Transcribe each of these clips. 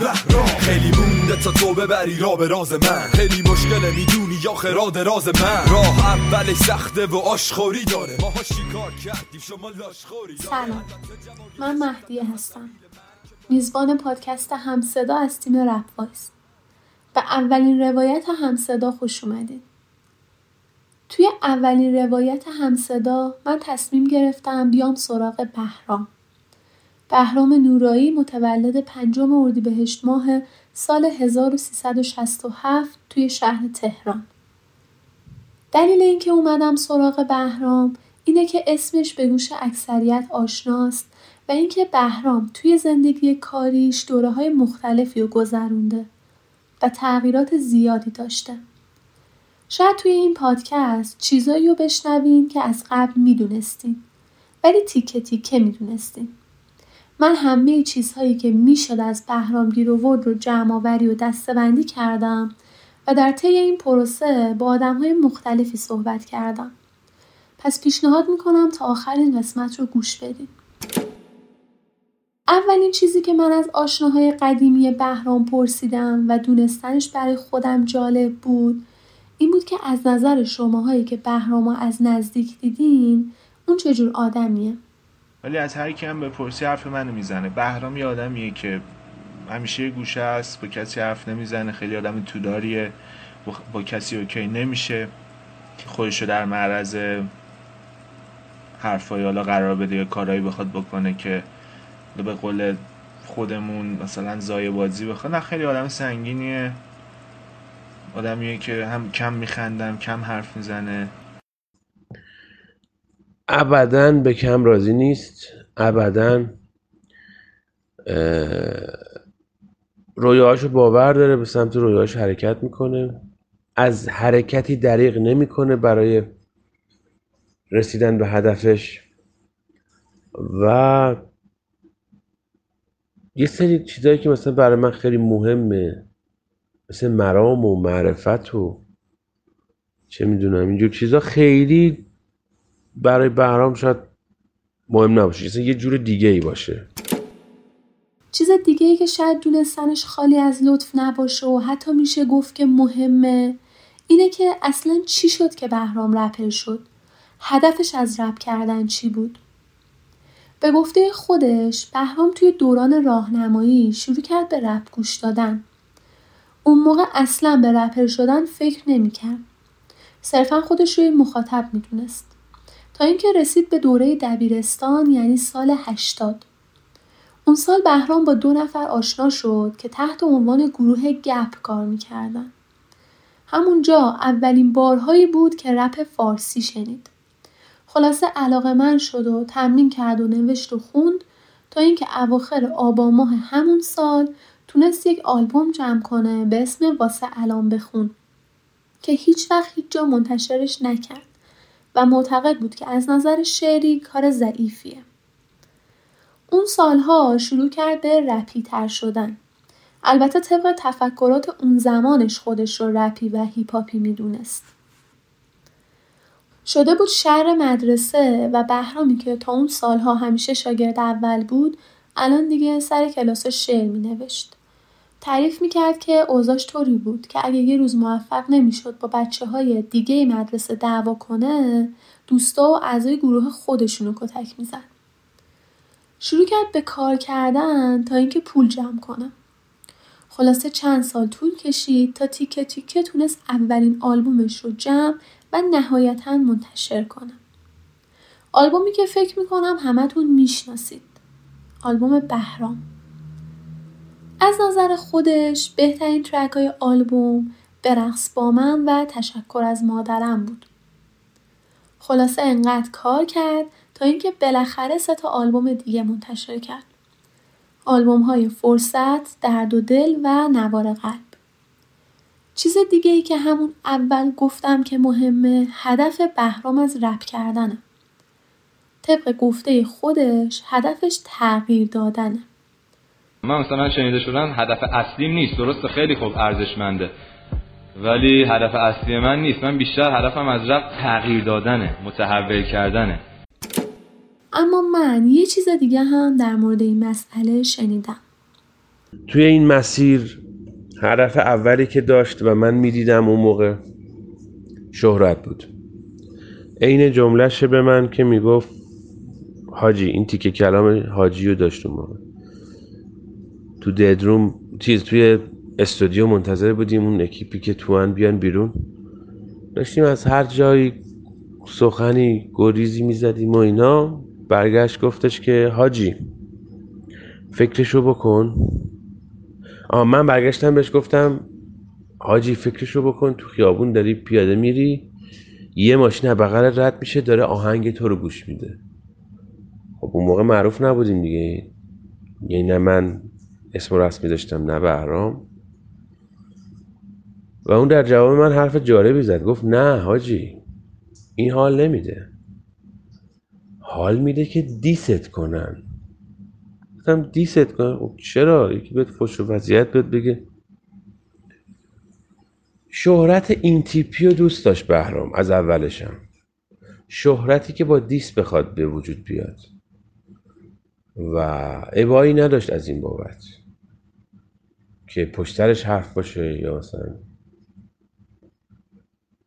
بهرام خیلی مونده تا تو ببری را به راز من خیلی مشکل می‌دونی یا خراد راز من راه اول سخته و آشخوری داره ماها شکار کردی شما لاشخوری سلام. من مهدیه هستم. میزبان پادکست همصدا از تیم رپ به اولین روایت همصدا خوش اومدید توی اولین روایت همصدا من تصمیم گرفتم بیام سراغ بهرام. بهرام نورایی متولد پنجم اردیبهشت ماه سال 1367 توی شهر تهران دلیل اینکه اومدم سراغ بهرام اینه که اسمش به گوش اکثریت آشناست و اینکه بهرام توی زندگی کاریش دوره های مختلفی رو گذرونده و تغییرات زیادی داشته. شاید توی این پادکست چیزایی رو بشنوین که از قبل می‌دونستین ولی تیکه تیکه می‌دونستین. من همه چیزهایی که می‌شد از بهرام گیر رو جمع آوری و دستبندی کردم و در طی این پروسه با آدم های مختلفی صحبت کردم. پس پیشنهاد می‌کنم تا آخرین قسمت رو گوش بدین. اولین چیزی که من از آشناهای قدیمی بهرام پرسیدم و دونستنش برای خودم جالب بود این بود که از نظر شماهایی که بهرام از نزدیک دیدین اون چجور آدمیه ولی از هر کی هم بپرسی حرف منو می‌زنه. بهرام یه آدمیه که همیشه گوشه است با کسی حرف نمی‌زنه خیلی آدم توداریه با کسی اوکی نمیشه. خودشو در معرض حرفای حالا قرار بده یا کارهایی بخواد بکنه که به قول خودمون مثلا زای بازی بخواد. نه خیلی آدم سنگینیه. آدمیه که هم کم میخندم کم حرف می‌زنه. ابدا به کم راضی نیست. ابدا رویاهاشو باور داره به سمت رویاهاش حرکت می‌کنه. از حرکتی دریغ نمی‌کنه برای رسیدن به هدفش. و یه سری چیزایی که مثلا برای من خیلی مهمه مثل مرام و معرفت و چه می‌دونم اینجور چیزا خیلی برای بهرام شاید مهم نباشه. یه جور دیگه ای باشه. چیز دیگه ای که شاید دونستنش خالی از لطف نباشه و حتی میشه گفت که مهمه اینه که اصلا چی شد که بهرام رپر شد؟ هدفش از رپ کردن چی بود؟ به گفته خودش بهرام توی دوران راهنمایی شروع کرد به رپ گوش دادن. اون موقع اصلا به رپر شدن فکر نمی‌کرد. صرفا خودش روی مخاطب می‌دونست. تا اینکه رسید به دوره دبیرستان یعنی سال 80 اون سال بهرام با دو نفر آشنا شد که تحت عنوان گروه گپ کار می‌کردن. همونجا اولین بارهایی بود که رپ فارسی شنید. خلاصه علاقه من شد و تمرین کرد و نوشت و خوند تا اینکه اواخر آبان ماه همون سال تونست یک آلبوم جمع کنه به اسم واسه الان بخون که هیچ وقت هیچ جا منتشرش نکرد. و معتقد بود که از نظر شعری کار ضعیفیه. اون سالها شروع کرد به رپی تر شدن. البته طبق تفکرات اون زمانش خودش رو رپی و هیپاپی می‌دونست. شده بود شهر مدرسه و بهرامی که تا اون سالها همیشه شاگرد اول بود الان دیگه سر کلاس شعر می نوشت. تعریف می‌کرد که اوضاش طوری بود که اگه یه روز موفق نمی‌شد با بچه های دیگه مدرسه دعوا کنه دوستا و اعضای گروه خودشونو کتک می‌زد. شروع کرد به کار کردن تا اینکه پول جمع کنه. خلاصه چند سال طول کشید تا تیکه تیکه تونست اولین آلبومش رو جمع و نهایتا منتشر کنم. آلبومی که فکر می‌کنم همتون می‌شناسید. آلبوم بهرام. از نظر خودش بهترین ترک های آلبوم برقص با من و تشکر از مادرم بود. خلاصه انقدر کار کرد تا اینکه بالاخره سه تا آلبوم دیگه منتشر کرد. آلبوم های فرصت، درد و دل و نوار قلب. چیز دیگه ای که همون اول گفتم که مهمه هدف بهرام از رپ کردنه. طبق گفته خودش هدفش تغییر دادنه. من مثلا شنیده شدن هدف اصلیم نیست. درسته خیلی خوب ارزشمنده. ولی هدف اصلی من نیست. من بیشتر هدفم از رپ تغییر دادنه متحول کردنه. اما من یه چیز دیگه هم در مورد این مسئله شنیدم. توی این مسیر هدف اولی که داشت و من می‌دیدم اون موقع شهرت بود. عین جملهشه به من که می‌گفت حاجی این تیکه کلام حاجی رو داشت اون موقع. تو ددروم چیز توی استودیو منتظر بودیم اون اکیپی که تو بیان بیرون. داشتیم از هر جایی سخنی گریزی می‌زدیم و اینا. برگشت گفتش که حاجی فکرشو بکن. آه من برگشتم بهش گفتم حاجی فکرشو بکن تو خیابون داری پیاده میری. یه ماشین بغل رد میشه داره آهنگ تو رو گوش میده. خب اون موقع معروف نبودیم دیگه. یعنی من اسم رسمی داشتم نه بهرام. و اون در جواب من حرف جالبی زد. گفت نه حاجی این حال نمیده. حال میده که دیست کنن. گفتم دیست کنن خب چرا؟ یکی بهت فش و وضعیت بهت بگه. شهرت این تیپی رو دوست داشت بهرام از اولشم. شهرتی که با دیس بخواد به وجود بیاد. و ابایی نداشت از این بابت. که پشترش حرف باشه یا مثلا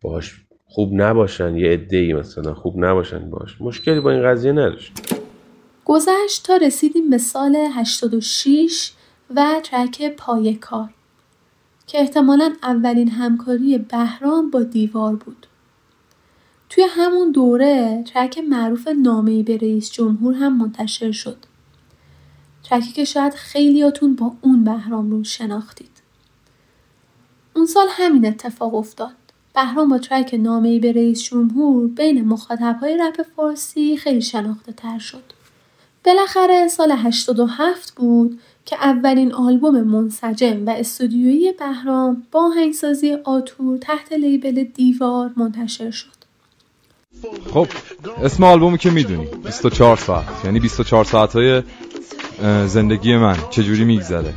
باش خوب نباشن یه عده مثلا خوب نباشن باش مشکلی با این قضیه نداشت گذشت تا رسیدیم به سال 86 و ترک پای کار که احتمالا اولین همکاری بهرام با دیوار بود. توی همون دوره ترک معروف نامه‌ای به رئیس جمهور هم منتشر شد. ترکی که شاید خیلیاتون با اون بهرام رو شناختید. اون سال همین اتفاق افتاد. بهرام با ترک نامه‌ای به رئیس جمهور بین مخاطبهای رپ فارسی خیلی شناخته تر شد. بالاخره سال 87 بود که اولین آلبوم منسجم و استودیویی بهرام با آهنگسازی آتور تحت لیبل دیوار منتشر شد. خب اسم آلبومی که می‌دونی 24 ساعت یعنی 24 ساعت های زندگی من چجوری میگذره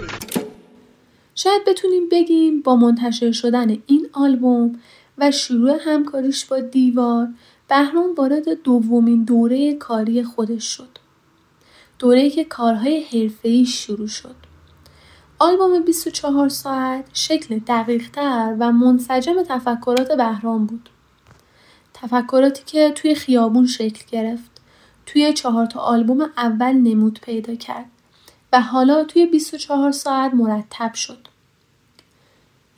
شاید بتونیم بگیم با منتشر شدن این آلبوم و شروع همکاریش با دیوار بهرام وارد دومین دوره کاری خودش شد. دوره‌ای که کارهای حرفه‌ای شروع شد. آلبوم 24 ساعت شکل دقیقتر و منسجم تفکرات بهرام بود. تفکراتی که توی خیابون شکل گرفت. توی چهار تا آلبوم اول نمود پیدا کرد و حالا توی 24 ساعت مرتب شد.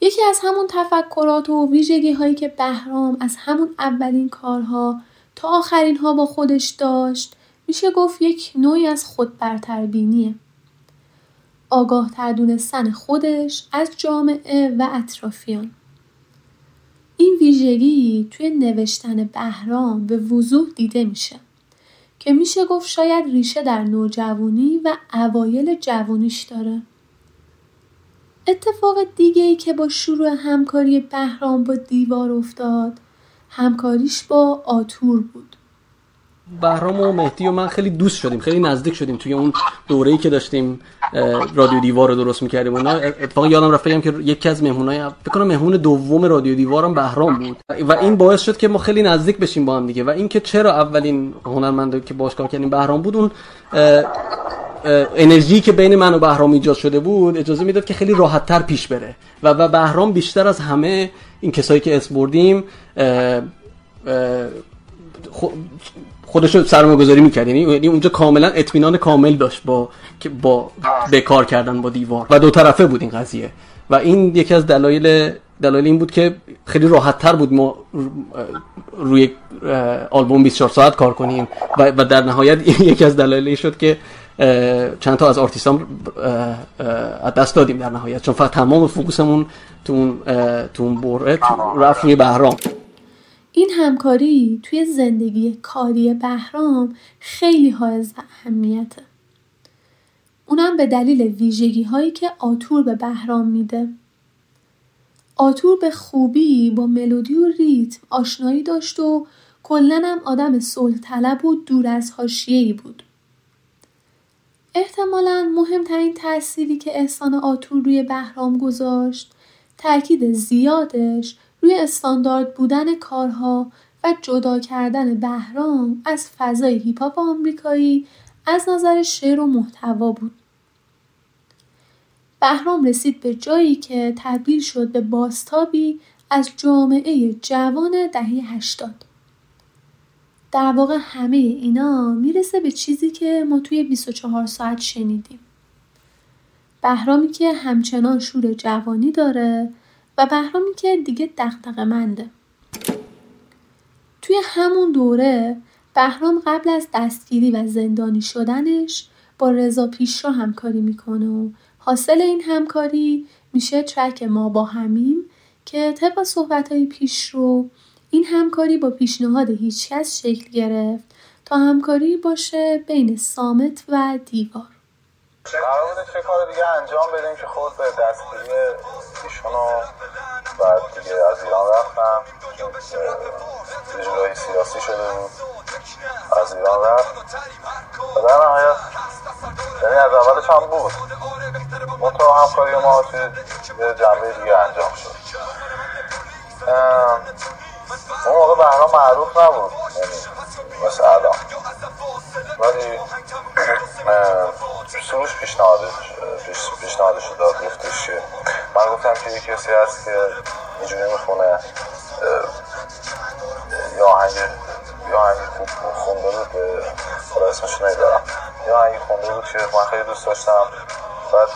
یکی از همون تفکرات و ویژگی هایی که بهرام از همون اولین کارها تا آخرین ها با خودش داشت میشه گفت یک نوعی از خود برتربینیه. آگاه دونستن خودش از جامعه و اطرافیان. این ویژگی توی نوشتن بهرام به وضوح دیده میشه که میشه گفت شاید ریشه در نوجوانی و اوایل جوانیش داره. اتفاق دیگه ای که با شروع همکاری بهرام با دیوار افتاد همکاریش با آتور بود. بهرام و مهدی و من خیلی دوست شدیم خیلی نزدیک شدیم توی اون دوره‌ای که داشتیم رادیو دیوار رو درست می‌کردیم. اونا اتفاقا یادم رفت بگم که یکی از مهمونای فکر کنم مهمون دوم رادیو دیوارم بهرام بود. و این باعث شد که ما خیلی نزدیک بشیم با هم دیگه. و اینکه چرا اولین هنرمند که باش کار کردیم بهرام بود اون انرژی که بین من و بهرام ایجاد شده بود اجازه می‌داد که خیلی راحتتر پیش بره. و و بهرام بیشتر از همه این کسایی که اس بردیم خودش رو سرمایه گذاری می‌کرد. یعنی-, یعنی اونجا کاملا اطمینان کامل داشت با با به کار کردن با دیوار. و دو طرفه بود این قضیه. و این یکی از دلایل دلایل این بود که خیلی راحت تر بود ما روی آلبوم 24 ساعت کار کنیم. و در نهایت یکی از دلایلی شد که چند تا از آرتیستان از دست دادیم در نهایت. چون فقط تمام فوکوسمون تو اون تو اون بره رفت روی بهرام. این همکاری توی زندگی کاری بهرام خیلی حائز اهمیته. اونم به دلیل ویژگی هایی که آتور به بهرام میده. آتور به خوبی با ملودی و ریتم آشنایی داشت و کلا هم آدم صلح طلب و دور از حاشیه‌ای بود. احتمالا مهمترین تأثیری که احسان آتور روی بهرام گذاشت تاکید زیادش روی استاندارد بودن کارها و جدا کردن بهرام از فضای هیپاپ آمریکایی از نظر شعر و محتوا بود. بهرام رسید به جایی که تبدیل شد به باستابی از جامعه جوان دهه هشتاد. در واقع همه اینا می‌رسه به چیزی که ما توی 24 ساعت شنیدیم. بهرامی که همچنان شور جوانی داره و بهرامی که دیگه دقدق منده. توی همون دوره بهرام قبل از دستگیری و زندانی شدنش با رضا پیشرو همکاری می‌کنه و حاصل این همکاری میشه ترک ما با همیم که طبق صحبت های پیش رو این همکاری با پیشنهاد هیچکس شکل گرفت تا همکاری باشه بین سامت و دیوار قرار بوده چه کار دیگه انجام بدیم که خود به دستگیری ایشون بعد دیگه از ایران رفتم. جورایی سیاسی شده بود. از ایران رفت. و در نهایت یعنی از اولش هم بود. منطقه همکاری ما توی یه جنبه دیگه انجام شد. اون موقع بهرام معروف نبود. یعنی مثل الان ولی سروش پیشنهادش پیشنهادش داد گفتش که من گفتم که یه کسی هست که اینجوری می‌خونه یا آهنگ یا آهنگ خوب خونده بود حالا اسمش نمیدارم. یا آهنگ خونده بود که من خیلی دوست داشتم. بعد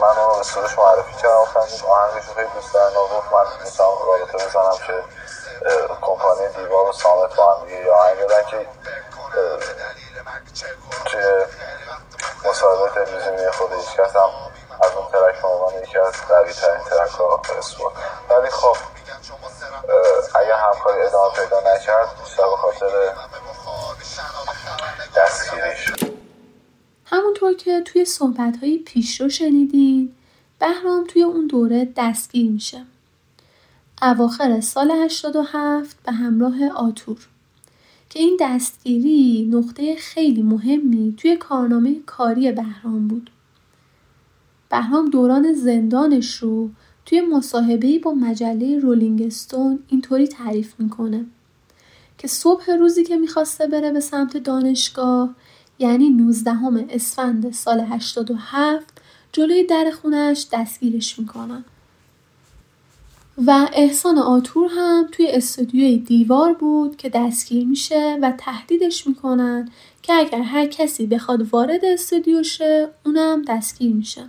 من اون رو به سروش معرفی کردم گفتم آهنگش خیلی دوست دارم. گفت من می‌تونم رابطه بزنم که کمپانی دیوار و سامت با هم دیگه یا آهنگ بدن که توی مصاحبه تلویزیونی خود هیچ کس هم از اون ترک به عنوان یکی از قوی ترین ترک ها اسپورت ولی خب اگر همکاری ادامه پیدا نکرد بیشتر به خاطر دستگیریش همونطور که توی صحبت های پیش رو شنیدین بهرام توی اون دوره دستگیر میشه. اواخر سال 87 به همراه آتور که این دستگیری نقطه خیلی مهمی توی کارنامه کاری بهرام بود. بهرام دوران زندانش رو توی مصاحبه‌ای با مجله رولینگ استون اینطوری تعریف می‌کنه که صبح روزی که می‌خواسته بره به سمت دانشگاه یعنی 19 اسفند سال 87 جلوی در خونش دستگیرش می‌کنن. و احسان آتور هم توی استودیوی دیوار بود که دستگیر میشه و تهدیدش می‌کنن که اگر هر کسی بخواد وارد استودیو شه اونم دستگیر میشه.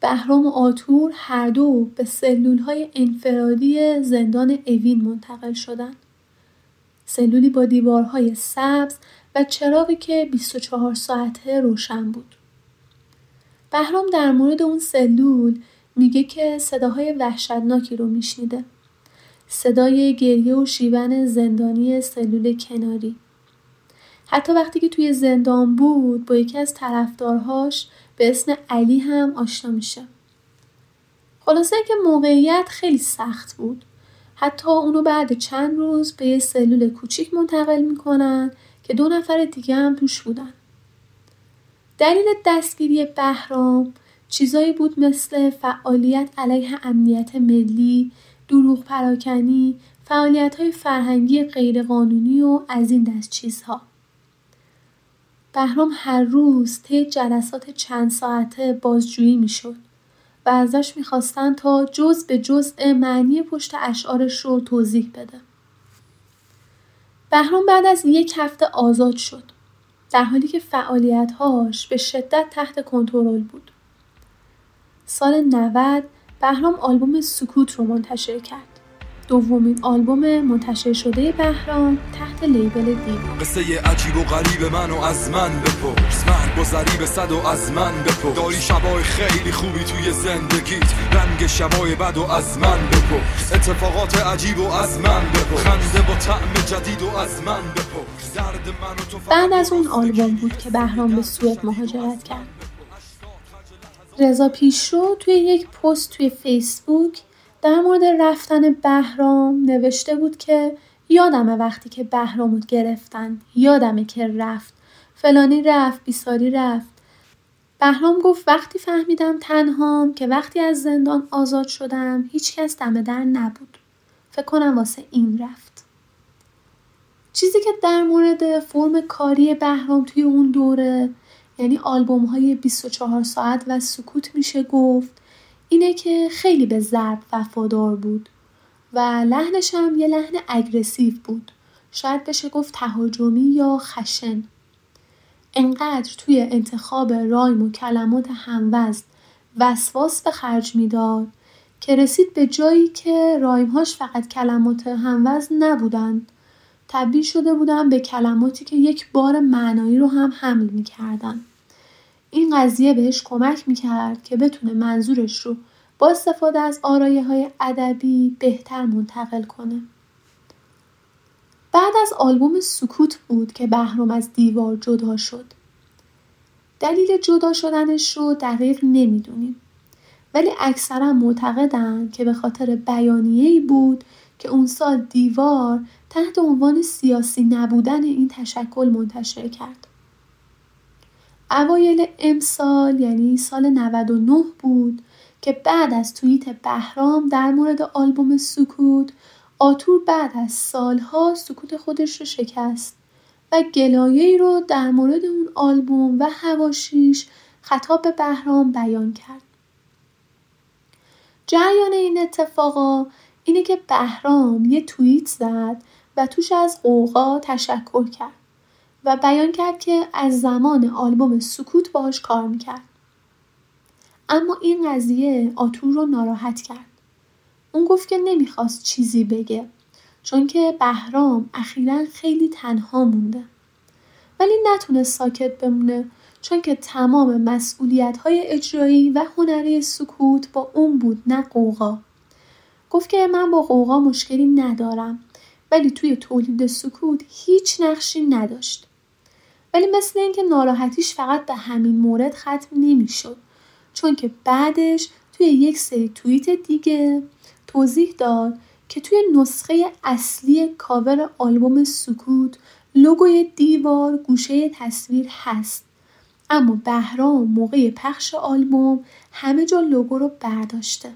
بهرام و آتور هر دو به سلول های انفرادی زندان اوین منتقل شدن. سلولی با دیوارهای سبز و چراغی که 24 ساعته روشن بود. بهرام در مورد اون سلول میگه که صداهای وحشتناکی رو میشنیده. صدای گریه و شیون زندانی سلول کناری. حتی وقتی که توی زندان بود با یکی از طرفدارهاش به اسم علی هم آشنا میشه. خلاصه که موقعیت خیلی سخت بود. حتی اونو بعد چند روز به یه سلول کوچیک منتقل می‌کنن که دو نفر دیگه هم توش بودن. دلیل دستگیری بهرام چیزایی بود مثل فعالیت علیه امنیت ملی، دروغ پراکنی، فعالیت های فرهنگی غیرقانونی و از این دست چیزها. بهرام هر روز طی جلسات چند ساعته بازجویی می‌شد و ازش می‌خواستن تا جز به جزء معنی پشت اشعارش رو توضیح بده. بهرام بعد از یک هفته آزاد شد در حالی که فعالیتهاش به شدت تحت کنترل بود. سال 90 بهرام آلبوم سکوت رو منتشر کرد. دومین آلبوم منتشر شده بهرام تحت لیبل دیوار قصه عجیب و غریب منو از من بپرس. من گذری به صد و از من بپرس. داری شبای خیلی خوبی توی زندگیت. رنگ شبای بد و از من بپرس. اتفاقات عجیب و از من بپرس. خنده با طعم جدید و از من بپرس. درد من تو بعد از اون آلبوم بود که بهرام به سوئد مهاجرت کرد. رضا پیشرو توی یک پست توی فیسبوک در مورد رفتن بهرام نوشته بود که یادمه وقتی که بهرامو گرفتن یادمه که رفت. فلانی رفت بیساری رفت. بهرام گفت وقتی فهمیدم تنهام که وقتی از زندان آزاد شدم هیچکس دم در نبود. فکر کنم واسه این رفت. چیزی که در مورد فرم کاری بهرام توی اون دوره یعنی آلبوم های 24 ساعت و سکوت میشه گفت. اینه که خیلی به ضرب وفادار بود و لحنش هم یه لحن اگرسیو بود. شاید بشه گفت تهاجمی یا خشن. انقدر توی انتخاب رایم و کلمات هموزن وسواس به خرج می‌داد که رسید به جایی که رایمهاش فقط کلمات هموزن نبودند. تبدیل شده بودن به کلماتی که یک بار معنایی رو هم حمل می‌کردن این قضیه بهش کمک می‌کرد که بتونه منظورش رو با استفاده از آرایه های ادبی بهتر منتقل کنه. بعد از آلبوم سکوت بود که بهرام از دیوار جدا شد. دلیل جدا شدنش رو دقیق نمی‌دونیم. ولی اکثرا معتقدن که به خاطر بیانیه‌ای بود که اون سال دیوار تحت عنوان سیاسی نبودن این تشکل منتشر کرد. اوایل امسال یعنی سال 99 بود که بعد از توییت بهرام در مورد آلبوم سکوت آتور بعد از سالها سکوت خودش رو شکست و گلایه رو در مورد اون آلبوم و هواشیش خطاب به بهرام بیان کرد. جریان این اتفاقا اینه که بهرام یه توییت زد و توش از قوقا تشکر کرد و بیان کرد که از زمان آلبوم سکوت باهاش کار می‌کرد. اما این قضیه آتور رو ناراحت کرد. اون گفت که نمی‌خواست چیزی بگه چون که بهرام اخیرا خیلی تنها مونده. ولی نتونست ساکت بمونه چون که تمام مسئولیت های اجرایی و هنری سکوت با اون بود نه قوقا. گفت که من با قوقا مشکلی ندارم ولی توی تولید سکوت هیچ نقشی نداشت. ولی مثل اینکه ناراحتیش فقط به همین مورد ختم نمی‌شد چون که بعدش توی یک سری توییت دیگه توضیح داد که توی نسخه اصلی کاور آلبوم سکوت لوگوی دیوار گوشه تصویر هست اما بهرام موقع پخش آلبوم همه جا لوگو رو برداشته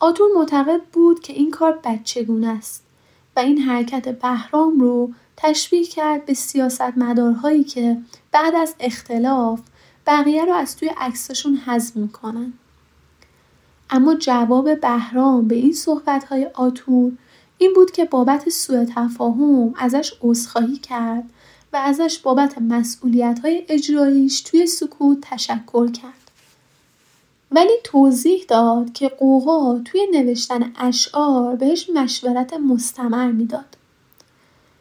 آتور معتقد بود که این کار بچگونه است و این حرکت بهرام رو تشبیه کرد به سیاستمدارهایی که بعد از اختلاف بقیه رو از توی عکسشون حذف می‌کنن. اما جواب بهرام به این صحبتهای آتور این بود که بابت سوء تفاهم ازش عذرخواهی کرد و ازش بابت مسئولیت های اجراییش توی سکوت تشکر کرد. ولی توضیح داد که قوقا توی نوشتن اشعار بهش مشورت مستمر می‌داد.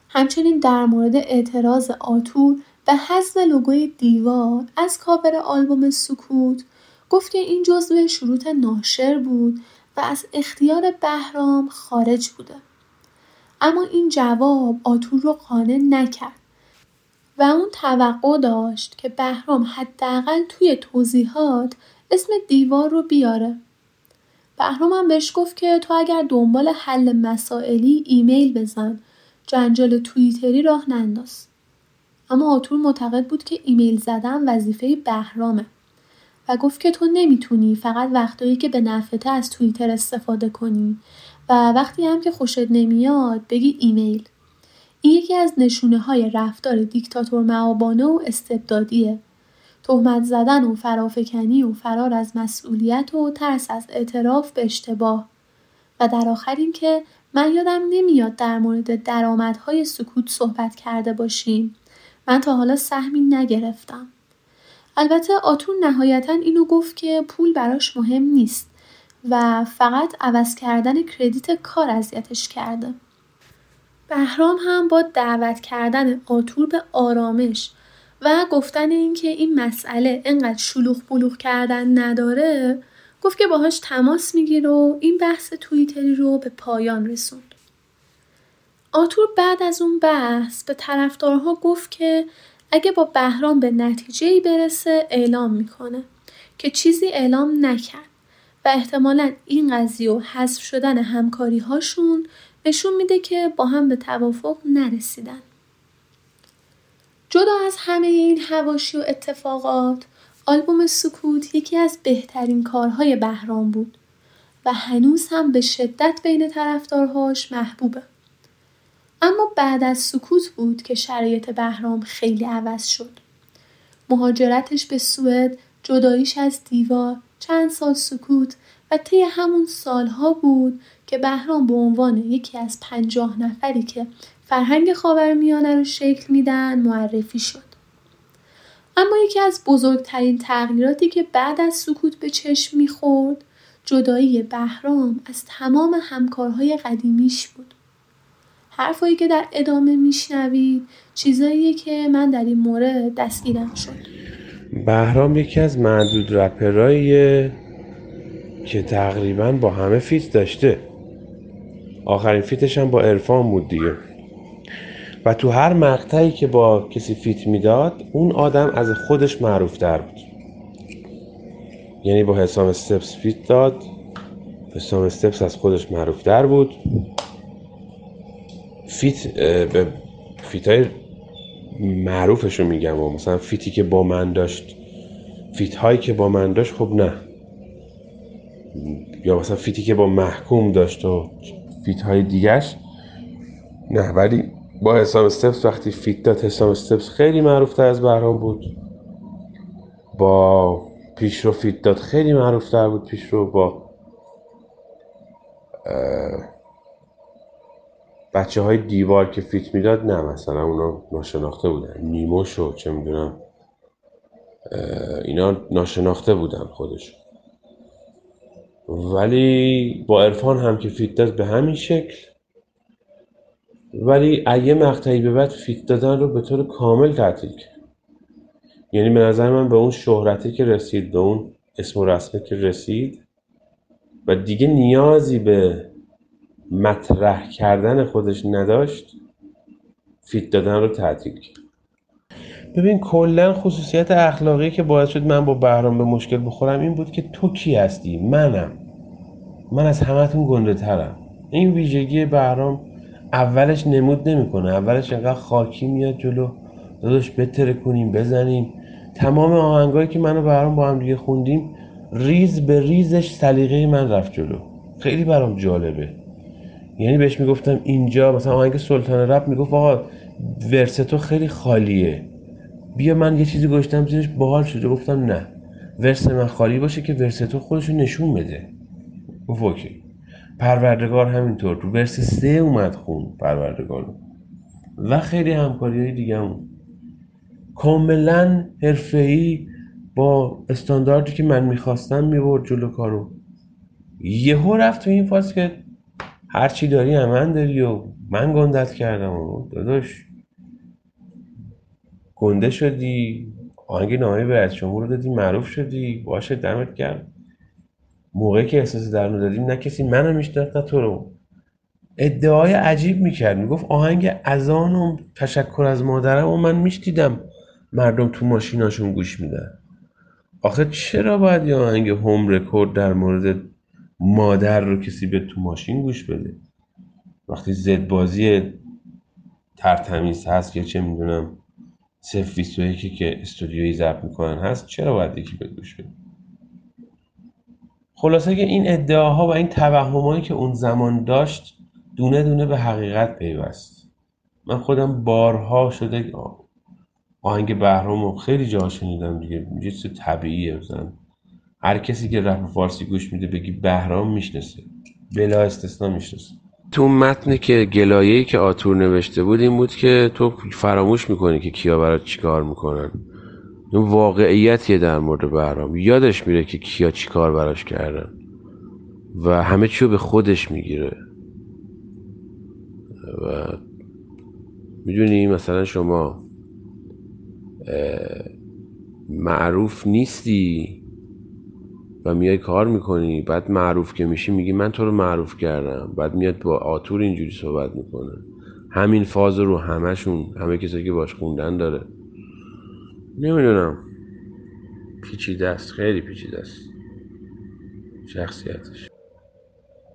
همچنین در مورد اعتراض آتور به حذف لوگوی دیوار از کاور آلبوم سکوت گفت که این جزو شروط ناشر بود و از اختیار بهرام خارج بوده. اما این جواب آتور رو قانع نکرد و اون توقع داشت که بهرام حداقل توی توضیحات اسم دیوار رو بیاره. بهرام هم بهش گفت که تو اگر دنبال حل مسائلی ایمیل بزن جنجال توییتری راه ننداز. اما آتور معتقد بود که ایمیل زدن وظیفه بهرامه و گفت که تو نمی‌تونی فقط وقتایی که به نفته از توییتر استفاده کنی و وقتی هم که خوشت نمیاد بگی ایمیل. این یکی از نشونه های رفتار دیکتاتور معابانه و استبدادیه. تهمت زدن و فرافکنی و فرار از مسئولیت و ترس از اعتراف به اشتباه. و در آخر اینکه من یادم نمیاد در مورد درآمدهای سکوت صحبت کرده باشیم. من تا حالا سهمی نگرفتم. البته آتون نهایتا اینو گفت که پول براش مهم نیست و فقط عوض کردن کردیت کار اذیتش کرده. بهرام هم با دعوت کردن آتور به آرامش و گفتن اینکه این مسئله انقدر شلوغ بلوغ کردن نداره گفت که باهاش تماس می‌گیره و این بحث توییتری رو به پایان رسوند. آتور بعد از اون بحث به طرفدارها گفت که اگه با بهرام به نتیجه ای برسه اعلام می‌کنه که چیزی اعلام نکرد و احتمالا این قضیه و حذف شدن همکاری هاشون نشون میده که با هم به توافق نرسیدن. جدا از همه این هواشی و اتفاقات آلبوم سکوت یکی از بهترین کارهای بهرام بود و هنوز هم به شدت بین طرفدارهاش محبوبه. اما بعد از سکوت بود که شرایط بهرام خیلی عوض شد. مهاجرتش به سوئد جداییش از دیوار چند سال سکوت و طی همون سالها بود که بهرام به عنوان یکی از پنجاه نفری که فرهنگ خاورمیانه رو شکل میدن معرفی شد. اما یکی از بزرگترین تغییراتی که بعد از سکوت به چشم می‌خورد جدایی بهرام از تمام همکارهای قدیمیش بود. حرفایی که در ادامه میشنوید چیزاییه که من در این مورد دستگیرم شد. بهرام یکی از معدود رپراییه که تقریبا با همه feat داشته. آخرین feat ش هم با عرفان بود دیگه. و تو هر مقطعی که با کسی feat می‌داد اون آدم از خودش معروف‌تر بود. یعنی با حسام استپس feat داد حسام استپس از خودش معروف‌تر بود. feat به feat های معروفش رو میگم و مثلا feat ی که با من داشت feat هایی که با من داشت خب نه. یا مثلا feat ی که با محکوم داشت و feat های دیگرش نه. ولی با حسام استپس وقتی feat داد حسام استپس خیلی معروف تر از بهرام بود. با پیشرو feat داد خیلی معروف تر بود پیشرو با بچه های دیوار که feat می‌داد نه مثلا اونا ناشناخته بودن. نیموش و چه می‌دونم اینا ناشناخته بودن خودش ولی با عرفان هم که feat داد به همین شکل. ولی از یه مقطعی به بعد feat دادن رو به طور کامل تعطیل کرد. یعنی به نظر من به اون شهرتی که رسید به اون اسم و رسمی که رسید و دیگه نیازی به مطرح کردن خودش نداشت فیت دادن رو تعطیل کرد. ببین کلا خصوصیت اخلاقی که باعث شد من با بهرام به مشکل بخورم این بود که تو کی هستی؟ منم. من از همتون گنده ترم این ویژگی بهرام اولش نمود نمی‌کنه. اولش انقدر خاکی میاد جلو. داداش بتره کنیم بزنیم. تمام آهنگایی که من و بهرام با هم دیگه خوندیم ریز به ریزش سلیقه من رفت جلو. خیلی برام جالبه. یعنی بهش می‌گفتم اینجا. مثلا آهنگ سلطان رپ می‌گفت آقا verse تو خیلی خالیه. بیا من یه چیزی گذاشتم زیرش باحال شده گفتم نه. verse من خالی باشه که verse تو خودشو نشون بده. گفت OK. پروردگار همینطور تو verse سه اومد خوند پروردگار. و خیلی همکاری های دیگه هم. کاملا حرفه‌ای با استانداردی که من می‌خواستم می‌برد جلو کارو. یهو رفت تو این فاز که هرچی داری همن داری و من گندت کردم و داداش. گنده شدی. آهنگ نامه به از شما رو دادی معروف شدی. باشه دمت کرد موقعی که احساس درنو دادیم نه کسی منو میشناخت نه تو رو. ادعای عجیب می‌کرد. می‌گفت آهنگ اذان و تشکر از مادرم و من میشتیدم مردم تو ماشیناشون گوش میدن. آخه چرا باید یه آهنگ هوم رکورد در مورد مادر رو کسی به تو ماشین گوش بده؟ وقتی زد بازی ترتمیز هست یا چه می‌دونم صرف 21 که استودیویی ضبط می‌کنن هست چرا باید یکی به گوش بده؟ خلاصه که این ادعاها و این توهمایی که اون زمان داشت دونه دونه به حقیقت پیوست. من خودم بارها شده آهنگ بهرام خیلی جا شنیدم دیگه. یه چیز طبیعیه بزن هر کسی که رپ فارسی گوش میده بگی بهرام می‌شناسه. بلا استثنا می‌شناسه. تو متن که گلایه‌ای که آتور نوشته بود این بود که تو فراموش می‌کنی که کیا برات چیکار می‌کنن. اون واقعیتیه در مورد بهرام. یادش میره که کیا چیکار براش کردن. و همه چیو به خودش می‌گیره. و می‌دونی مثلا شما معروف نیستی و میای کار می‌کنی بعد معروف که میشی میگی من تو رو معروف کردم. بعد میاد با آتور اینجوری صحبت می‌کنه. همین فاز رو همشون همه کسایی که باش خوندن داره. نمی‌دونم. پیچیده است. خیلی پیچیده است. شخصیتش.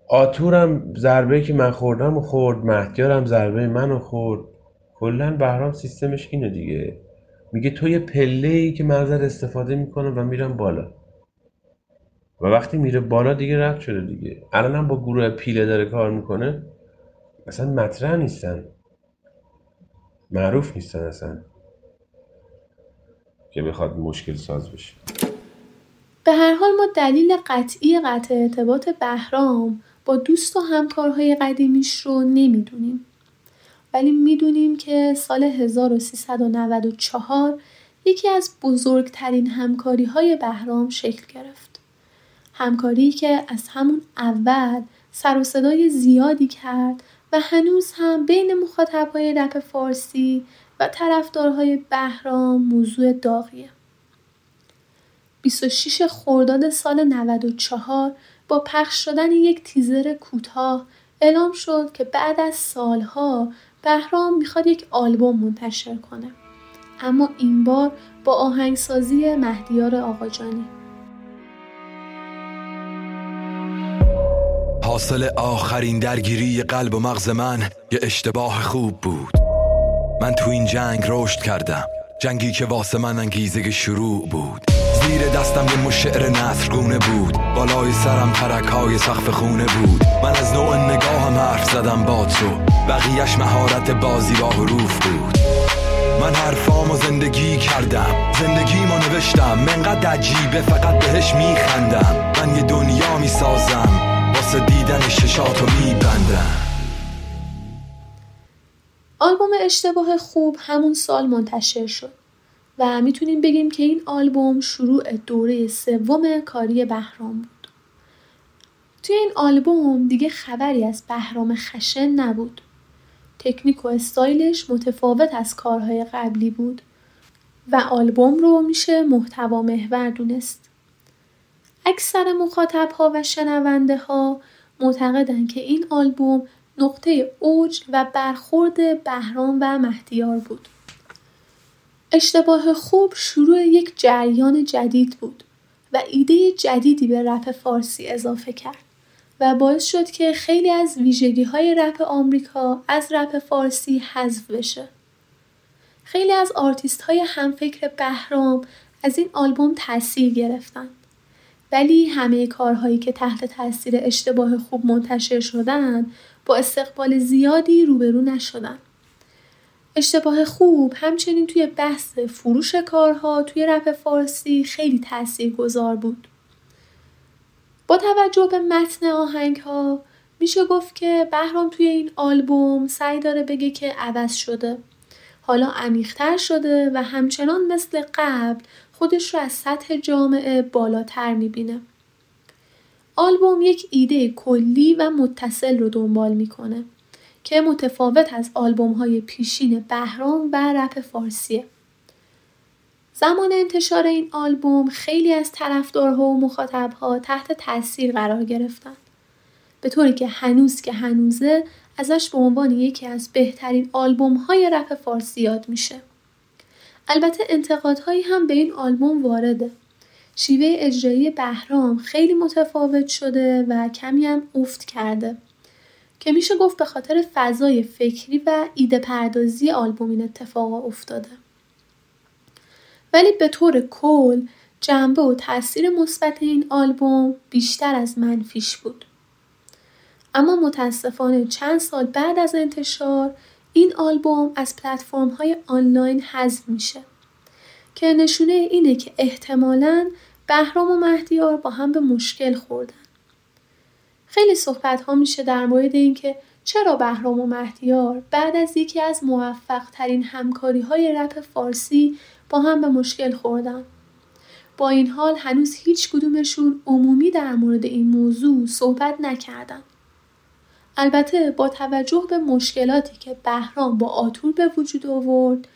آتورم ضربه که من خوردم و خورد. مهدیارم ضربه منو خورد. کلا بهرام سیستمش اینه دیگه. میگه تو یه پله ای که من استفاده می‌کنم و میرم بالا. و وقتی میره بالا دیگه رد شده دیگه. الان با گروه پیله داره کار می‌کنه. اصلا مطرح نیستن. معروف نیستن اصلا. که بخواد مشکل ساز بشه به هر حال ما دلیل قطعی قطع ارتباط بهرام با دوست و همکارهای قدیمیش رو نمی‌دونیم ولی می‌دونیم که سال 1394 یکی از بزرگترین همکاری های بهرام شکل گرفت. همکاری که از همون اول سر و صدای زیادی کرد و هنوز هم بین مخاطبهای رپ فارسی و طرفدارهای بهرام موضوع داغیه. 26 خرداد سال 94 با پخش شدن یک تیزر کوتاه اعلام شد که بعد از سالها بهرام می‌خواد یک آلبوم منتشر کنه. اما این بار با آهنگسازی مهدیار آقاجانی. حاصل آخرین درگیری قلب و مغز من یه اشتباه خوب بود. من تو این جنگ رشد کردم. جنگی که واسه من انگیزه شروع بود. زیر دستم یه مشعر نصرگونه بود. بالای سرم ترک های سخف خونه بود. من از نوع نگاهم حرف زدم با تو. بقیهش مهارت بازی با حروف بود. من حرفامو زندگی کردم. زندگیمو نوشتم. منقدر عجیبه فقط بهش میخندم. من یه دنیا می‌سازم. واسه دیدن ششاتو میبندم. آلبوم اشتباه خوب همون سال منتشر شد و می‌تونیم بگیم که این آلبوم شروع دوره سوم کاری بهرام بود. توی این آلبوم دیگه خبری از بهرام خشن نبود. تکنیک و استایلش متفاوت از کارهای قبلی بود و آلبوم رو میشه محتوا محور دونست. اکثر مخاطب ها و شنونده ها معتقدن که این آلبوم نقطه اوج و برخورد بهرام و مهدیار بود. اشتباه خوب شروع یک جریان جدید بود و ایده جدیدی به رپ فارسی اضافه کرد و باعث شد که خیلی از ویژگی های رپ آمریکا از رپ فارسی حذف بشه. خیلی از آرتیست های همفکر بهرام از این آلبوم تاثیر گرفتن. ولی همه کارهایی که تحت تاثیر اشتباه خوب منتشر شدن با استقبال زیادی روبرو نشدن. اشتباه خوب همچنین توی بحث فروش کارها توی رپ فارسی خیلی تأثیر گذار بود. با توجه به متن آهنگ ها میشه گفت که بهرام توی این آلبوم سعی داره بگه که عوض شده. حالا عمیقتر شده و همچنان مثل قبل خودش رو از سطح جامعه بالاتر می‌بینه. آلبوم یک ایده کلی و متصل رو دنبال می‌کنه که متفاوت از آلبوم های پیشین بهرام و رپ فارسیه. زمان انتشار این آلبوم خیلی از طرفدارها و مخاطبها تحت تاثیر قرار گرفتن. به طوری که هنوز که هنوزه ازش به عنوان یکی از بهترین آلبوم های رپ فارسی یاد میشه. البته انتقادهایی هم به این آلبوم وارده. شیوه اجرایی بهرام خیلی متفاوت شده و کمی هم افت کرده. که میشه گفت به خاطر فضای فکری و ایده پردازی آلبوم این اتفاق افتاده. ولی به طور کل جنبه و تاثیر مثبت این آلبوم بیشتر از منفیش بود. اما متاسفانه چند سال بعد از انتشار این آلبوم از پلتفرم های آنلاین حذف میشه که نشونه اینه که احتمالاً بهرام و مهدیار با هم به مشکل خوردن. خیلی صحبت ها میشه در مورد اینکه چرا بهرام و مهدیار بعد از یکی از موفق ترین همکاری های رپ فارسی با هم به مشکل خوردن. با این حال هنوز هیچ کدومشون عمومی در مورد این موضوع صحبت نکردن. البته با توجه به مشکلاتی که بهرام با آتور به وجود آورد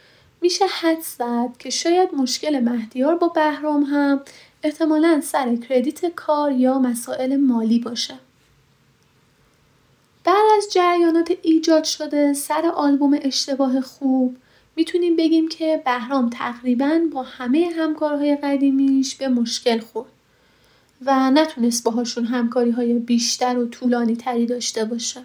میشه حد زد که شاید مشکل مهدیار با بهرام هم احتمالا سر کردیت کار یا مسائل مالی باشه. بعد از جریانات ایجاد شده سر آلبوم اشتباه خوب می‌تونیم بگیم که بهرام تقریبا با همه همکارهای قدیمیش به مشکل خورد و نتونست باهاشون همکاری های بیشتر و طولانی تری داشته باشه.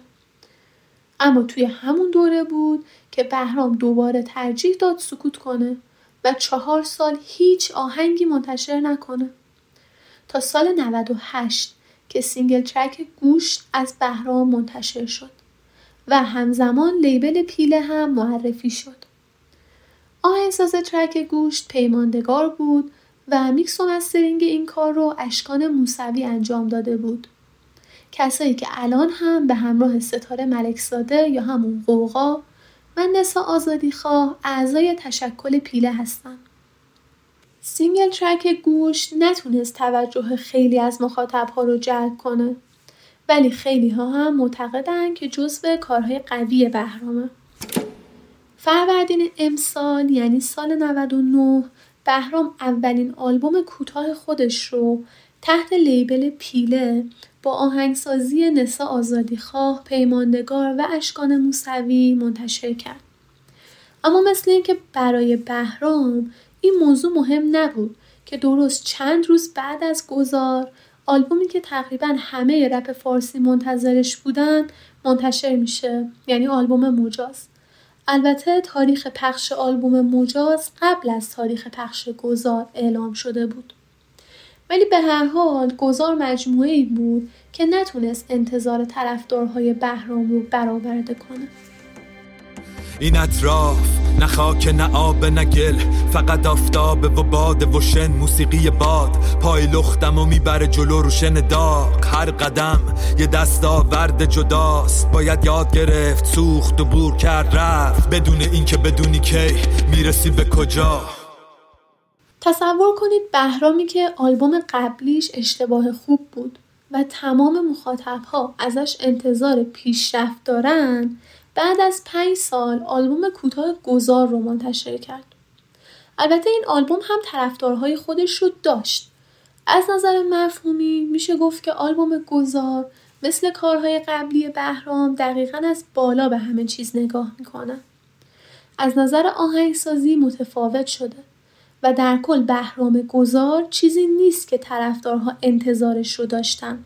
اما توی همون دوره بود که بهرام دوباره ترجیح داد سکوت کنه و چهار سال هیچ آهنگی منتشر نکنه. تا سال 98 که single track گوشت از بهرام منتشر شد و همزمان label پیله هم معرفی شد. آهنگساز track گوشت پیماندگار بود و میکس و mastering این کار رو اشکان موسوی انجام داده بود. کسایی که الان هم به همراه ستاره ملکزاده یا همون غوغا و نسا آزادی خواه اعضای تشکل پیله هستن. single track گوشت نتونست توجه خیلی از مخاطب ها رو جلب کنه ولی خیلی ها هم معتقدن که جزو کارهای قوی بهرامه. فروردین امسال یعنی سال 99 بهرام اولین آلبوم کوتاه خودش رو تحت لیبل پیله با آهنگسازی نسا آزادیخواه، پیماندگار و اشکان موسوی منتشر کرد. اما مثل اینکه برای بهرام این موضوع مهم نبود که درست چند روز بعد از گذار آلبومی که تقریبا همه رپ فارسی منتظرش بودن منتشر میشه یعنی آلبوم مجاز البته تاریخ پخش آلبوم مجاز قبل از تاریخ پخش گذار اعلام شده بود ولی به هر حال گذار مجموعه بود که نتونست انتظار طرفدارهای بهرام رو برآورده کنه. این اطراف نه خاک نه آب نه گل فقط آفتاب و باد و شن موسیقی باد. پای لختم و می‌بره جلو رو شن داغ. هر قدم یه دستاورد جداست. باید یاد گرفت سوخت و بور کرد رفت. بدون اینکه بدونی کی می‌رسی به کجا. تصور کنید بهرامی که آلبوم قبلیش اشتباه خوب بود و تمام مخاطبها ازش انتظار پیشرفت دارن بعد از پنج سال آلبوم کوتاه گذار رو منتشر کرد. البته این آلبوم هم طرفدارهای خودش رو داشت. از نظر مفهومی میشه گفت که آلبوم گذار مثل کارهای قبلی بهرام دقیقا از بالا به همه چیز نگاه می‌کنه. از نظر آهنگسازی متفاوت شده و در کل بهرام گذار چیزی نیست که طرفدارها انتظارش رو داشتن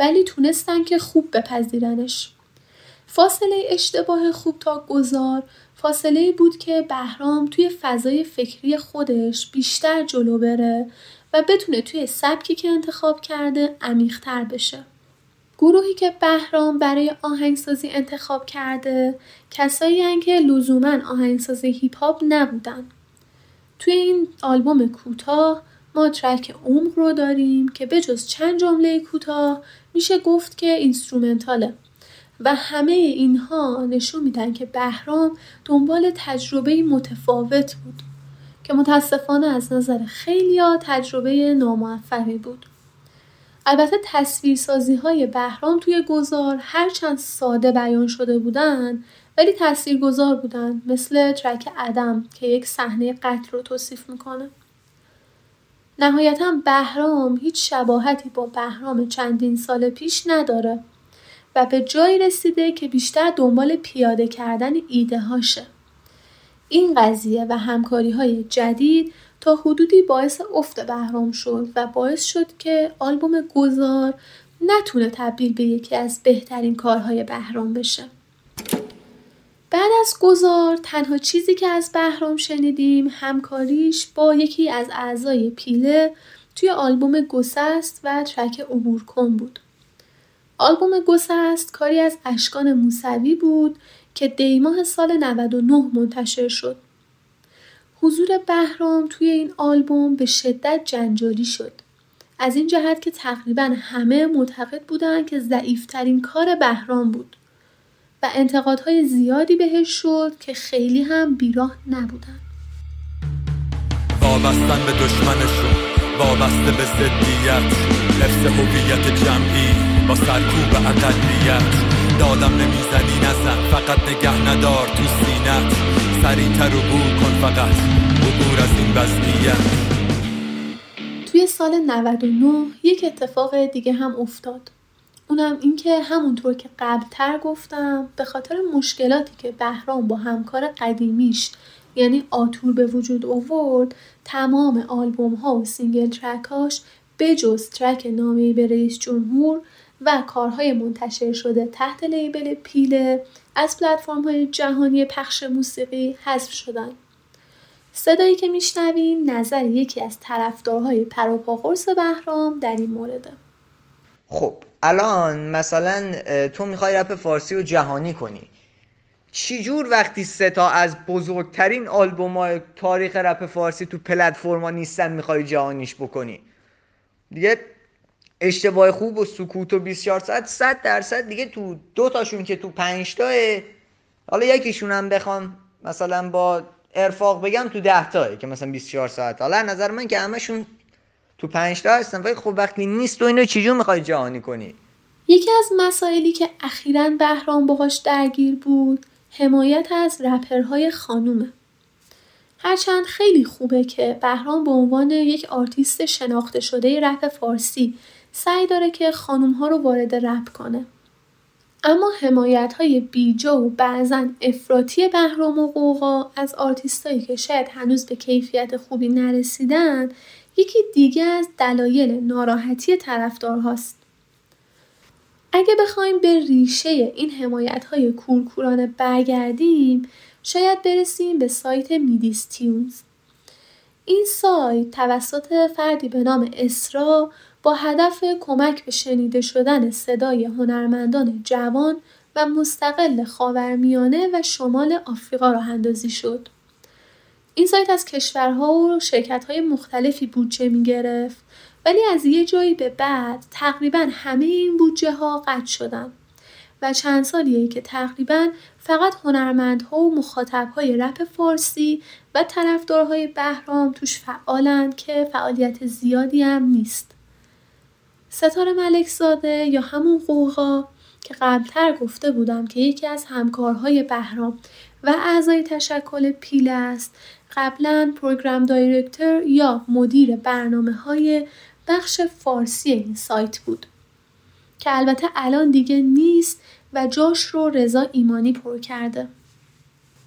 ولی تونستن که خوب بپذیرنش. فاصله اشتباه خوب تا گذار فاصله بود که بهرام توی فضای فکری خودش بیشتر جلو بره و بتونه توی سبکی که انتخاب کرده عمیقتر بشه. گروهی که بهرام برای آهنگسازی انتخاب کرده کسایی که لزوما آهنگسازی هیپ هاپ نبودن. توی این آلبوم کوتاه ما ترک عمق رو داریم که بجز چند جمله کوتاه میشه گفت که اینسترومنتاله و همه اینها نشون میدن که بهرام دنبال تجربه متفاوت بود که متاسفانه از نظر خیلی تجربه ناموفقی بود. البته تصویرسازی های بهرام توی گذار هرچند ساده بیان شده بودن ولی تاثیرگذار بودن مثل ترک ادم که یک صحنه قتل رو توصیف می‌کنه. نهایتا بهرام هیچ شباهتی با بهرام چندین سال پیش نداره و به جایی رسیده که بیشتر دنبال پیاده کردن ایده هاشه. این قضیه و همکاری های جدید تا حدودی باعث افت بهرام شد و باعث شد که آلبوم گذار نتونه تبدیل به یکی از بهترین کارهای بهرام بشه. بعد از گذار تنها چیزی که از بهرام شنیدیم همکاریش با یکی از اعضای پیله توی آلبوم گسست و ترک عبور کن بود. آلبوم گسست کاری از اشکان موسوی بود که دیماه سال 99 منتشر شد. حضور بهرام توی این آلبوم به شدت جنجالی شد. از این جهت که تقریبا همه معتقد بودند که ضعیفترین کار بهرام بود و انتقادهای زیادی بهش شد که خیلی هم بیراه نبودن. وابستن به دشمنشون وابسته به زدیت حفظ هویت جمعی با سرکوب اقلیت. دادم نمی‌زنی نزن فقط نگه ندار تو سینت. سریعتر عبور کن فقط عبور از این وضعیت. توی سال 99 یک اتفاق دیگه هم افتاد. اونم اینکه همونطور که قبلتر گفتم به خاطر مشکلاتی که بهرام با همکار قدیمیش یعنی آتور به وجود آورد تمام آلبوم ها و single track اش بجز ترک نامه به رئیس جمهور و کارهای منتشر شده تحت لیبل پیله از پلتفرم های جهانی پخش موسیقی حذف شدن. صدایی که میشنویم نظر یکی از طرفدارهای پروپاقرص بهرام در این مورده. خب الان مثلا تو می‌خوای رپ فارسی رو جهانی کنی. چجور وقتی سه تا از بزرگترین آلبوم تاریخ رپ فارسی تو پلتفرما نیستن می‌خوای جهانیش بکنی؟ دیگه اشتباه خوب و سکوت و 24 ساعت 100 درصد دیگه تو دو تاشون که تو پنج تاه حالا یکیشون هم بخوام مثلا با ارفاق بگم تو 10 تاه که مثلا 24 ساعت. حالا نظر من که همشون تو 5 تا هستن ولی خب وقتی نیست تو اینو چجور می‌خوای جهانی کنی یکی از مسائلی که اخیرا بهرام باهاش درگیر بود حمایت از رپرهای خانومه هرچند خیلی خوبه که بهرام به عنوان یک آرتیست شناخته شده رپ فارسی سعی داره که خانوم ها رو وارد رپ کنه. اما حمایت های بیجا و بعضا افراطی بهرام و غوغا از آرتیستایی که شاید هنوز به کیفیت خوبی نرسیدن یکی دیگه از دلایل ناراحتی طرفدارهاست. اگه بخوایم به ریشه این حمایت های کورکورانه برگردیم شاید برسیم به سایت میدیستیونز. این سایت توسط فردی به نام اسرا با هدف کمک به شنیده شدن صدای هنرمندان جوان و مستقل خاورمیانه و شمال آفریقا راه اندازی شد. این سایت از کشورها و شرکت‌های مختلفی بودجه می گرفت ولی از یه جایی به بعد تقریبا همه این بودجه ها قطع شدن و چند سالیه که تقریبا فقط هنرمندها و مخاطبهای رپ فارسی و طرفدارهای بهرام توش فعالند که فعالیت زیادی هم نیست. ستاره ملکزاده یا همون قوقا که قبلتر گفته بودم که یکی از همکارهای بهرام و اعضای تشکل پیل است قبلا پروگرام دایرکتر یا مدیر برنامه های بخش فارسی این سایت بود که البته الان دیگه نیست و جاش رو رضا ایمانی پر کرده.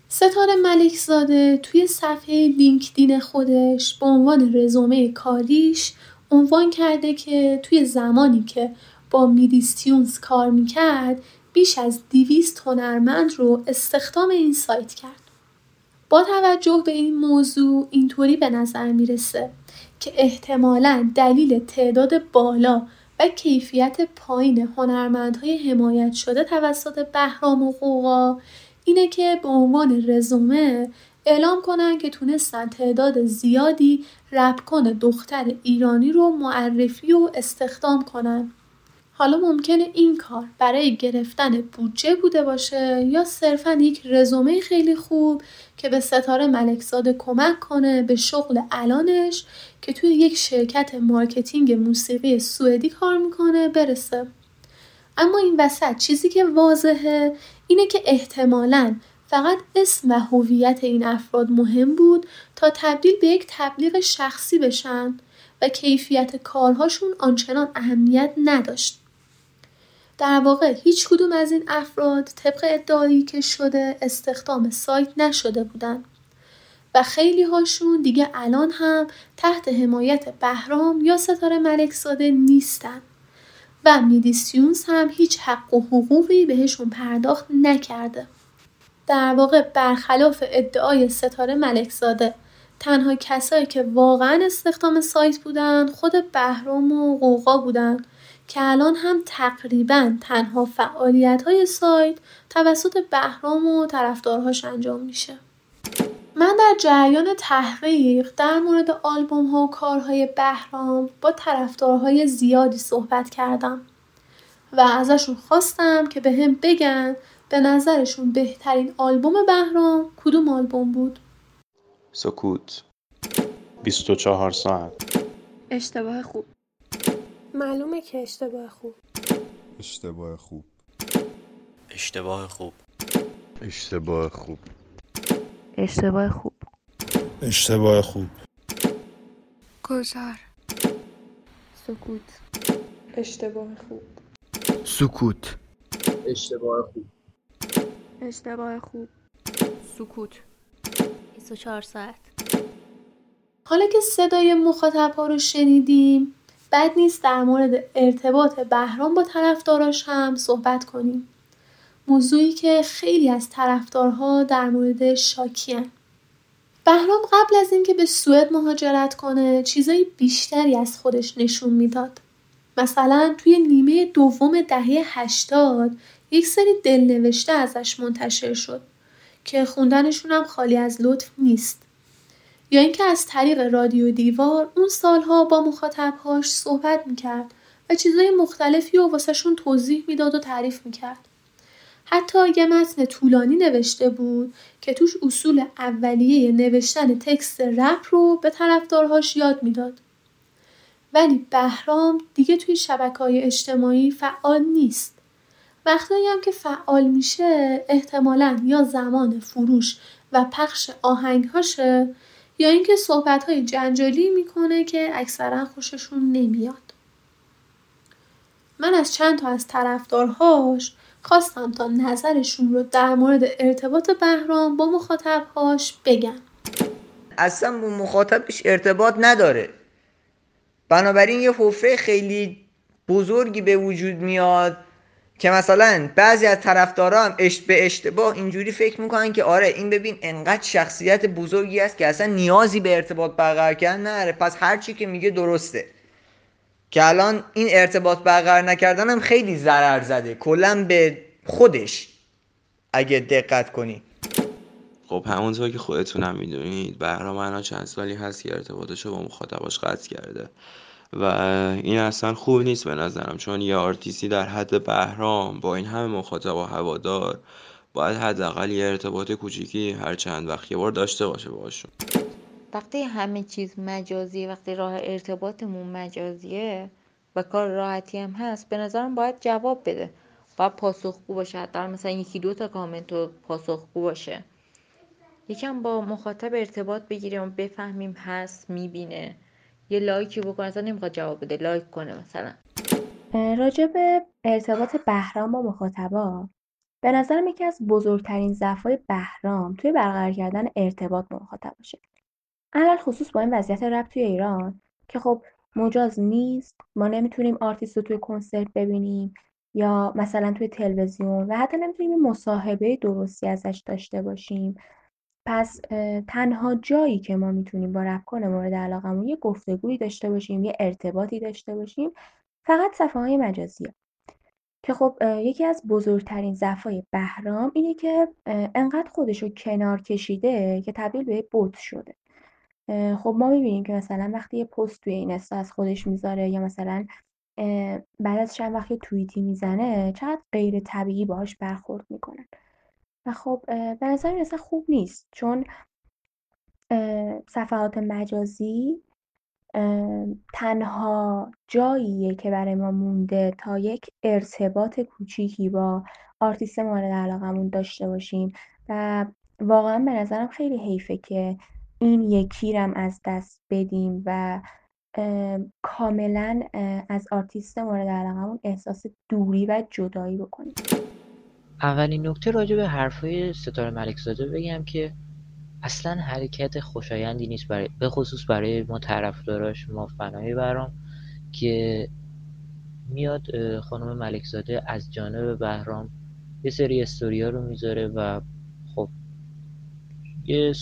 ستاره ملکزاده توی صفحه لینکدین خودش به عنوان رزومه کاریش عنوان کرده که توی زمانی که با میدیستیونز کار می‌کرد بیش از دیویست هنرمند رو استخدام این سایت کرد. با توجه به این موضوع اینطوری به نظر می‌رسه که احتمالا دلیل تعداد بالا و کیفیت پایین هنرمندهای حمایت شده توسط بهرام و قوقا اینه که به عنوان رزومه اعلام کنن که تونستن تعداد زیادی رپکن دختر ایرانی رو معرفی و استخدام کنن. حالا ممکنه این کار برای گرفتن بودجه بوده باشه یا صرفا یک رزومه خیلی خوب که به ستاره ملکزاده کمک کنه به شغل الانش که توی یک شرکت marketing موسیقی سوئدی کار می‌کنه برسه. اما این وسط چیزی که واضحه اینه که احتمالاً فقط اسم و هویت این افراد مهم بود تا تبدیل به یک تبلیغ شخصی بشن و کیفیت کارهاشون آنچنان اهمیت نداشت. در واقع هیچ کدوم از این افراد طبق ادعایی که شده استخدام سایت نشده بودن. و خیلی هاشون دیگه الان هم تحت حمایت بهرام یا ستاره ملکزاده نیستن. و میدیسیونز هم هیچ حق و حقوقی بهشون پرداخت نکرده. در واقع برخلاف ادعای ستاره ملکزاده تنها کسایی که واقعا استخدام سایت بودن خود بهرام و قوقا بودن. که الان هم تقریبا تنها فعالیت های سایت توسط بهرام و طرفدارهاش انجام میشه. من در جریان تحقیق در مورد آلبوم ها و کارهای بهرام با طرفدارهای زیادی صحبت کردم و ازشون خواستم که به هم بگن به نظرشون بهترین آلبوم بهرام کدوم آلبوم بود؟ سکوت 24 ساعت اشتباه خوب معلومه که اشتباه خوب. اشتباه خوب. اشتباه خوب. اشتباه خوب. اشتباه خوب. اشتباه خوب. گذار. سکوت. اشتباه خوب. سکوت. اشتباه خوب. اشتباه خوب. سکوت. 24 ساعت. حالا که صدای مخاطب ها رو شنیدیم بد نیست در مورد ارتباط بهرام با طرفداراش هم صحبت کنیم. موضوعی که خیلی از طرفدارها در مورد شاکیان بهرام قبل از اینکه به سوئد مهاجرت کنه چیزای بیشتری از خودش نشون می‌داد. مثلا توی نیمه دوم دهه 80 یک سری دلنوشته ازش منتشر شد که خوندنشون هم خالی از لطف نیست. یا اینکه از طریق رادیو دیوار اون سالها با مخاطبهاش صحبت می‌کرد و چیزای مختلفی و واسهشون توضیح می‌داد و تعریف می‌کرد. حتی یه متن طولانی نوشته بود که توش اصول اولیه نوشتن تکست رپ رو به طرفدارهاش یاد می‌داد. ولی بهرام دیگه توی شبکه های اجتماعی فعال نیست. وقتایی هم که فعال میشه احتمالا یا زمان فروش و پخش آهنگهاشه یا اینکه صحبت های جنجالی می‌کنه که اکثرا خوششون نمیاد. من از چند تا از طرفدارهاش خواستم تا نظرشون رو در مورد ارتباط بهرام با مخاطبهاش بگم. اصلا با مخاطبش ارتباط نداره. بنابراین یه حفره خیلی بزرگی به وجود میاد که مثلا بعضی از طرفدارا هم به اشتباه اینجوری فکر می‌کنن که آره این ببین انقدر شخصیت بزرگی است که اصلا نیازی به ارتباط برقرار کردن نداره. پس هر چی که میگه درسته. که الان این ارتباط برقرار نکردن هم خیلی ضرر زده. کلا به خودش اگه دقت کنی. خب همونطور که خودتونم می‌دونید بهرام الان چند سالی هست که ارتباطش رو با مخاطباش قطع کرده. و این اصلا خوب نیست به نظرم چون یه آرتیستی در حد بهرام با این همه مخاطب و هوادار باید حداقل یه ارتباط کوچیکی هر چند وقت یه بار داشته باشه باشون وقتی همه چیز مجازی وقتی راه ارتباطمون مجازیه و کار راحتی هم هست به نظرم باید جواب بده. باید پاسخگو باشه حتی مثلا یکی دو تا کامنت رو پاسخگو باشه. یکم با مخاطب ارتباط بگیریم و بفهمیم هست می‌بینه. یه لایکی بکنه اصلا نمی‌خواد جواب بده. لایک کنه مثلا. راجع ارتباط بهرام با مخاطبا به نظرم یکی از بزرگترین ضعف‌های بهرام توی برقرار کردن ارتباط با مخاطباشه علل خصوص با این وضعیت رپ توی ایران که خب مجاز نیست ما نمی‌تونیم آرتیست رو توی کنسرت ببینیم یا مثلا توی تلویزیون و حتی نمی‌تونیم مصاحبه درستی ازش داشته باشیم. پس تنها جایی که ما می‌تونیم با رپکن مورد علاقمون یه گفتگویی داشته باشیم یه ارتباطی داشته باشیم فقط صفحه های مجازیه. که خب یکی از بزرگترین ضعفای بهرام اینه که انقدر خودش رو کنار کشیده که تبدیل به بوت شده. خب ما می‌بینیم که مثلا وقتی یه پست توی این از خودش می‌ذاره یا مثلا بعد از چند وقت توییتی می‌زنه چقدر غیر طبیعی باهاش برخورد می‌کنن. و خب به نظر اصلا خوب نیست. چون صفحات مجازی تنها جاییه که برای ما مونده تا یک ارتباط کوچیکی با آرتیست مورد علاقمون داشته باشیم. و واقعا به نظرم خیلی حیفه که این یکی رم از دست بدیم و کاملا از آرتیست مورد علاقمون احساس دوری و جدایی بکنیم. اولین نکته راجع به حرفای ستاره ملکزاده بگم که اصلا حرکت خوشایندی نیست برای به خصوص برای ما طرفداراش ما فنای برام که میاد خانم ملکزاده از جانب بهرام یه سری استوریا رو می‌ذاره و خب یه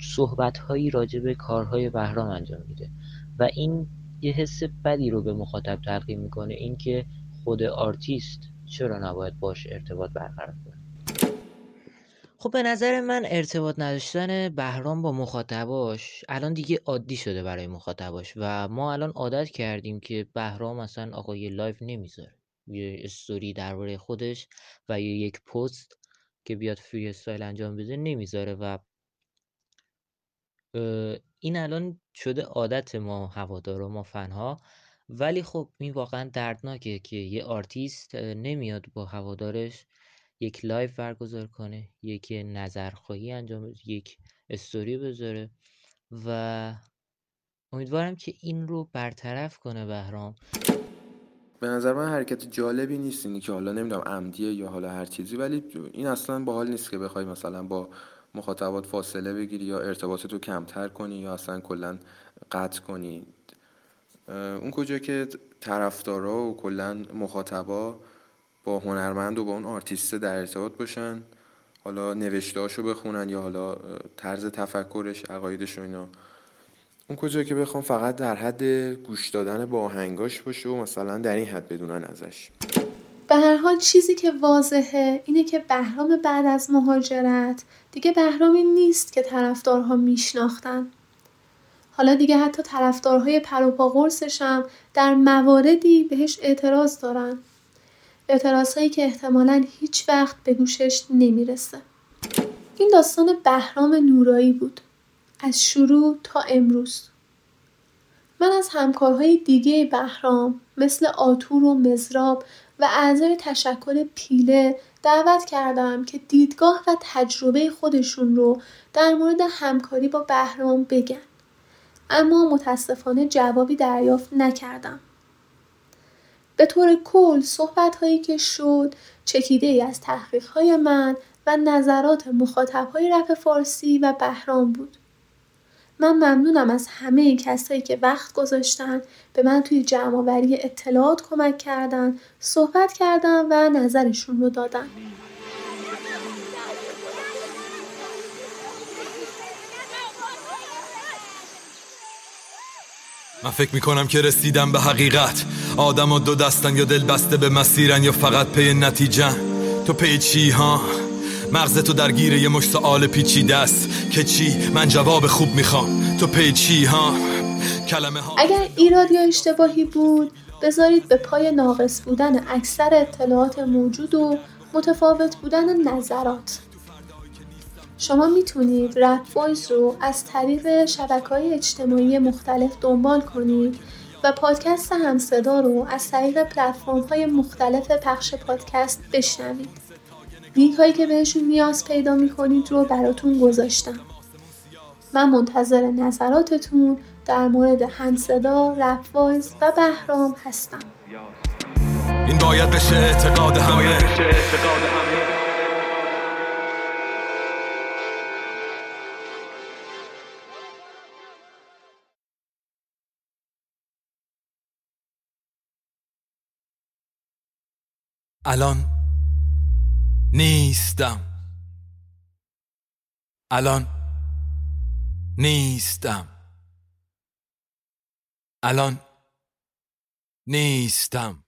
صحبت هایی راجع به کارهای بهرام انجام میده. و این یه حس بدی رو به مخاطب تلقی می‌کنه اینکه خود آرتیست چرا نباید باش ارتباط برقرار کنه خب به نظر من ارتباط نداشتن بهرام با مخاطباش الان دیگه عادی شده برای مخاطباش و ما الان عادت کردیم که بهرام مثلا آقا یه لایو نمی‌ذاره. یه استوری درباره خودش و یه یک پست که بیاد freestyle انجام بده نمی‌ذاره و این الان شده عادت ما هوادارا ما فنها ولی خب این واقعا دردناکه که یه آرتیست نمیاد با هوادارش یک لایو برگزار کنه یک نظرخواهی انجام بده یک استوری بذاره و امیدوارم که این رو برطرف کنه بهرام. به نظر من حرکت جالبی نیست اینی که حالا نمی‌دونم عمدیه یا حالا هر چیزی ولی این اصلا باحال نیست که بخوای مثلا با مخاطبات فاصله بگیری یا ارتباطتو کمتر کنی یا اصلا کلا قطع کنی. اون کجا که طرفدارا و کلا مخاطبا با هنرمند و با اون آرتیست در ارتباط باشن حالا نوشتهاشو بخونن یا حالا طرز تفکرش عقایدش و اینا اون کجا که بخوام فقط در حد گوش دادن با آهنگاش باشه و مثلا در این حد بدونن ازش به هر حال چیزی که واضحه اینه که بهرام بعد از مهاجرت دیگه بهرامی نیست که طرفدارها میشناختن. حالا دیگه حتی طرفدارهای پروپا قرصش در مواردی بهش اعتراض دارن. اعتراضهایی که احتمالا هیچ وقت به گوشش نمی‌رسه. این داستان بهرام نورایی بود. از شروع تا امروز. من از همکارهای دیگه بهرام مثل آتور و مزراب و اعضای تشکل پیله دعوت کردم که دیدگاه و تجربه خودشون رو در مورد همکاری با بهرام بگن. اما متاسفانه جوابی دریافت نکردم. به طور کل صحبت هایی که شد چکیده ای از تحقیق های من و نظرات مخاطب های رپ فارسی و بهرام بود. من ممنونم از همه کسایی که وقت گذاشتن به من توی جمعآوری اطلاعات کمک کردن صحبت کردن و نظرشون رو دادن من فکر می‌کنم که رسیدم به حقیقت. آدم و دو دستن یا دل بسته به مسیرن یا فقط پی نتیجه تو پی چی ها؟ مغز تو درگیر یه مشت سوال پیچیده است. که چی؟ من جواب خوب می‌خوام. تو پی چی ها؟ کلمه ها اگر ایراد یا اشتباهی بود بذارید به پای ناقص بودن اکثر اطلاعات موجود و متفاوت بودن نظرات. شما می‌تونید رپ وایس رو از طریق شبکه های اجتماعی مختلف دنبال کنید و پادکست همصدا رو از طریق پلتفرم های مختلف پخش پادکست بشنوید. لینک هایی که بهشون نیاز پیدا می‌کنید رو براتون گذاشتم. من منتظر نظراتتون در مورد همصدا، رپ وایس و بهرام هستم. این باید بشه اعتقاد همه الان نیستم. الان نیستم. الان نیستم.